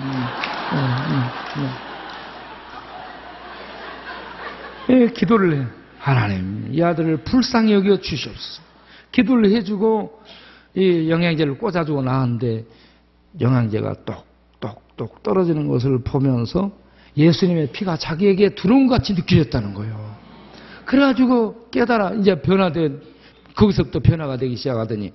음, 음, 예, 기도를 해. 하나님, 이 아들을 불쌍히 여겨 주시옵소서. 기도를 해주고 이 영양제를 꽂아주고 나왔는데 영양제가 똑똑똑 떨어지는 것을 보면서 예수님의 피가 자기에게 들어온 것 같이 느껴졌다는 거예요. 그래가지고 깨달아 이제 변화된 거기서부터 변화가 되기 시작하더니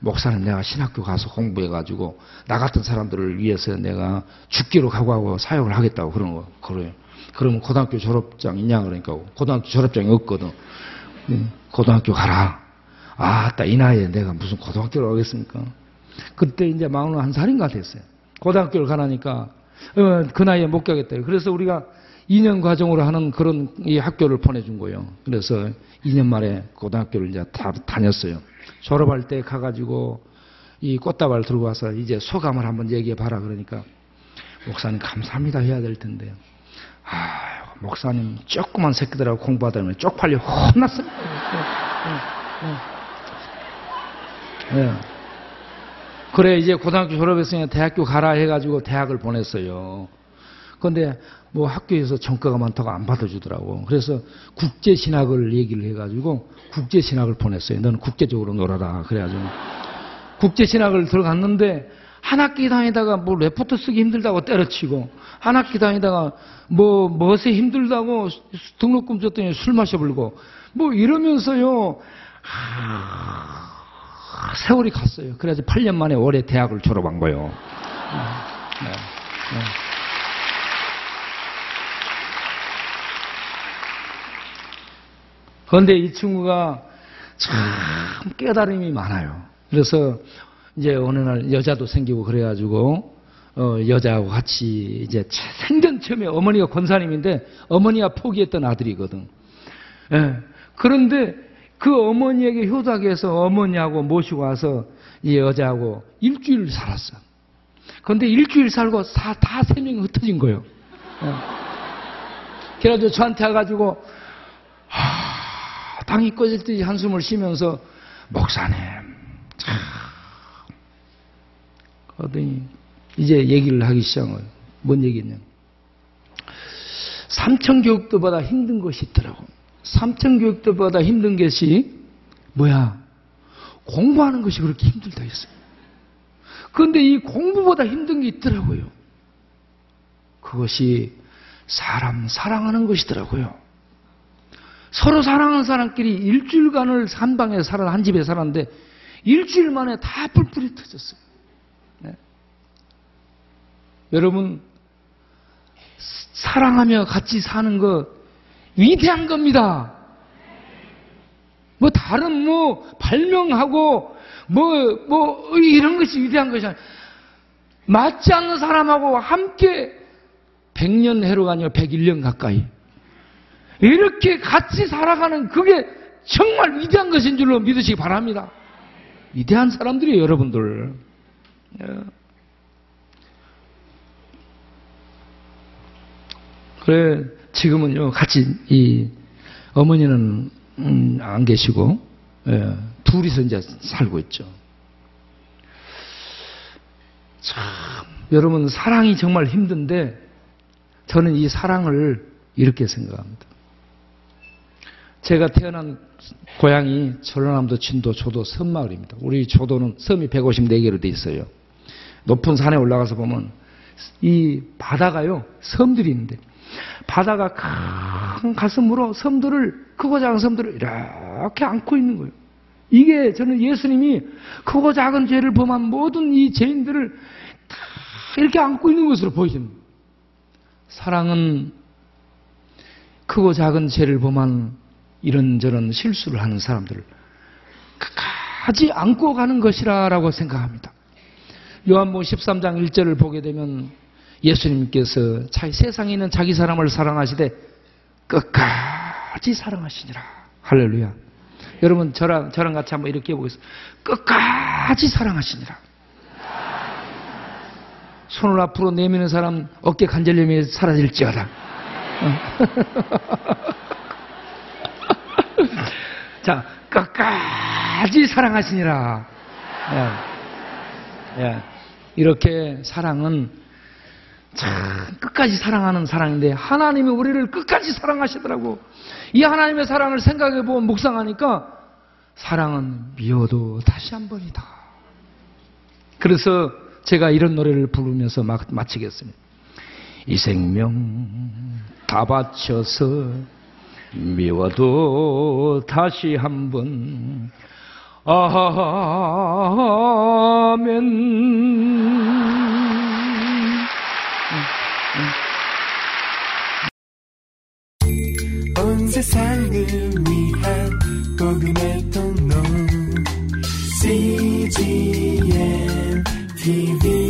목사는 내가 신학교 가서 공부해가지고 나 같은 사람들을 위해서 내가 죽기로 각오하고 사역을 하겠다고 그런 거 그래요. 그러면 고등학교 졸업장 있냐 그러니까 고등학교 졸업장이 없거든. 음, 고등학교 가라. 아 따 이 나이에 내가 무슨 고등학교를 가겠습니까? 그때 이제 마흔 한 살인가 됐어요. 고등학교를 가라니까 어, 그 나이에 못 가겠다. 그래서 우리가 2년 과정으로 하는 그런 이 학교를 보내준 거예요. 그래서 2년 만에 고등학교를 이제 다 다녔어요. 졸업할 때 가가지고 이 꽃다발 들고 와서 이제 소감을 한번 얘기해 봐라 그러니까 목사님 감사합니다 해야 될 텐데 아 목사님 조그만 새끼들하고 공부하다 보면 쪽팔려 혼났습니다. 예, 예, 예. 그래 이제 고등학교 졸업했으니까 대학교 가라 해가지고 대학을 보냈어요. 근데 뭐 학교에서 전과가 많다고 안 받아주더라고. 그래서 국제신학을 얘기를 해가지고 국제신학을 보냈어요. 너는 국제적으로 놀아라. 그래가지고 국제신학을 들어갔는데 한 학기 다니다가 뭐 레포트 쓰기 힘들다고 때려치고 한 학기 다니다가 뭐 멋에 힘들다고 등록금 줬더니 술 마셔불고 뭐 이러면서요 하... 세월이 갔어요. 그래서 8년 만에 올해 대학을 졸업한 거예요. 네, 네, 네. 그런데 이 친구가 참 깨달음이 많아요. 그래서 이제 어느 날 여자도 생기고 그래가지고 어, 여자하고 같이 이제 생전 처음에 어머니가 권사님인데 어머니가 포기했던 아들이거든. 예. 그런데 그 어머니에게 효도하기위해서 어머니하고 모시고 와서 이 여자하고 일주일 살았어. 그런데 일주일 살고 다 세 명이 흩어진 거예요. 예. 그래가지고 저한테 와가지고 하, 당이 꺼질 듯이 한숨을 쉬면서 목사님 참 그러더니 이제 얘기를 하기 시작해요. 뭔 얘기냐. 삼천 교육도보다 힘든 것이 있더라고. 삼천 교육도보다 힘든 것이 뭐야? 공부하는 것이 그렇게 힘들다 했어요. 그런데 이 공부보다 힘든 게 있더라고요. 그것이 사람 사랑하는 것이더라고요. 서로 사랑하는 사람끼리 일주일간을 한 방에 살아, 한 집에 살았는데 일주일 만에 다 뿔뿔이 터졌어요. 네. 여러분, 사랑하며 같이 사는 거 위대한 겁니다. 뭐 다른 뭐 발명하고 뭐, 뭐 이런 것이 위대한 것이 아니라 맞지 않는 사람하고 함께 100년 해로가 아니라 101년 가까이 이렇게 같이 살아가는 그게 정말 위대한 것인 줄로 믿으시기 바랍니다. 위대한 사람들이에요, 여러분들. 예. 그래, 지금은요, 같이, 이, 어머니는, 음, 안 계시고, 예, 둘이서 이제 살고 있죠. 참, 여러분, 사랑이 정말 힘든데, 저는 이 사랑을 이렇게 생각합니다. 제가 태어난 고향이 전라남도 진도 조도 섬마을입니다. 우리 조도는 섬이 154개로 돼 있어요. 높은 산에 올라가서 보면 이 바다가요 섬들이 있는데 바다가 큰 가슴으로 섬들을 크고 작은 섬들을 이렇게 안고 있는 거예요. 이게 저는 예수님이 크고 작은 죄를 범한 모든 이 죄인들을 다 이렇게 안고 있는 것으로 보이십니다. 사랑은 크고 작은 죄를 범한 이런저런 실수를 하는 사람들을 끝까지 안고 가는 것이라고 생각합니다. 요한복음 13장 1절을 보게 되면 예수님께서 세상에 있는 자기 사람을 사랑하시되 끝까지 사랑하시니라. 할렐루야. 여러분 저랑 저랑 같이 한번 이렇게 해보겠습니다. 끝까지 사랑하시니라. 손을 앞으로 내미는 사람 어깨 관절염이 사라질지어다. 자, 끝까지 사랑하시니라. 예. 예. 이렇게 사랑은 참 끝까지 사랑하는 사랑인데 하나님이 우리를 끝까지 사랑하시더라고. 이 하나님의 사랑을 생각해 보면 묵상하니까 사랑은 미워도 다시 한 번이다. 그래서 제가 이런 노래를 부르면서 막 마치겠습니다. 이 생명 다 바쳐서 미워도 다시 한번 아멘. 온 세상을 위한 복음의 통로 CGM TV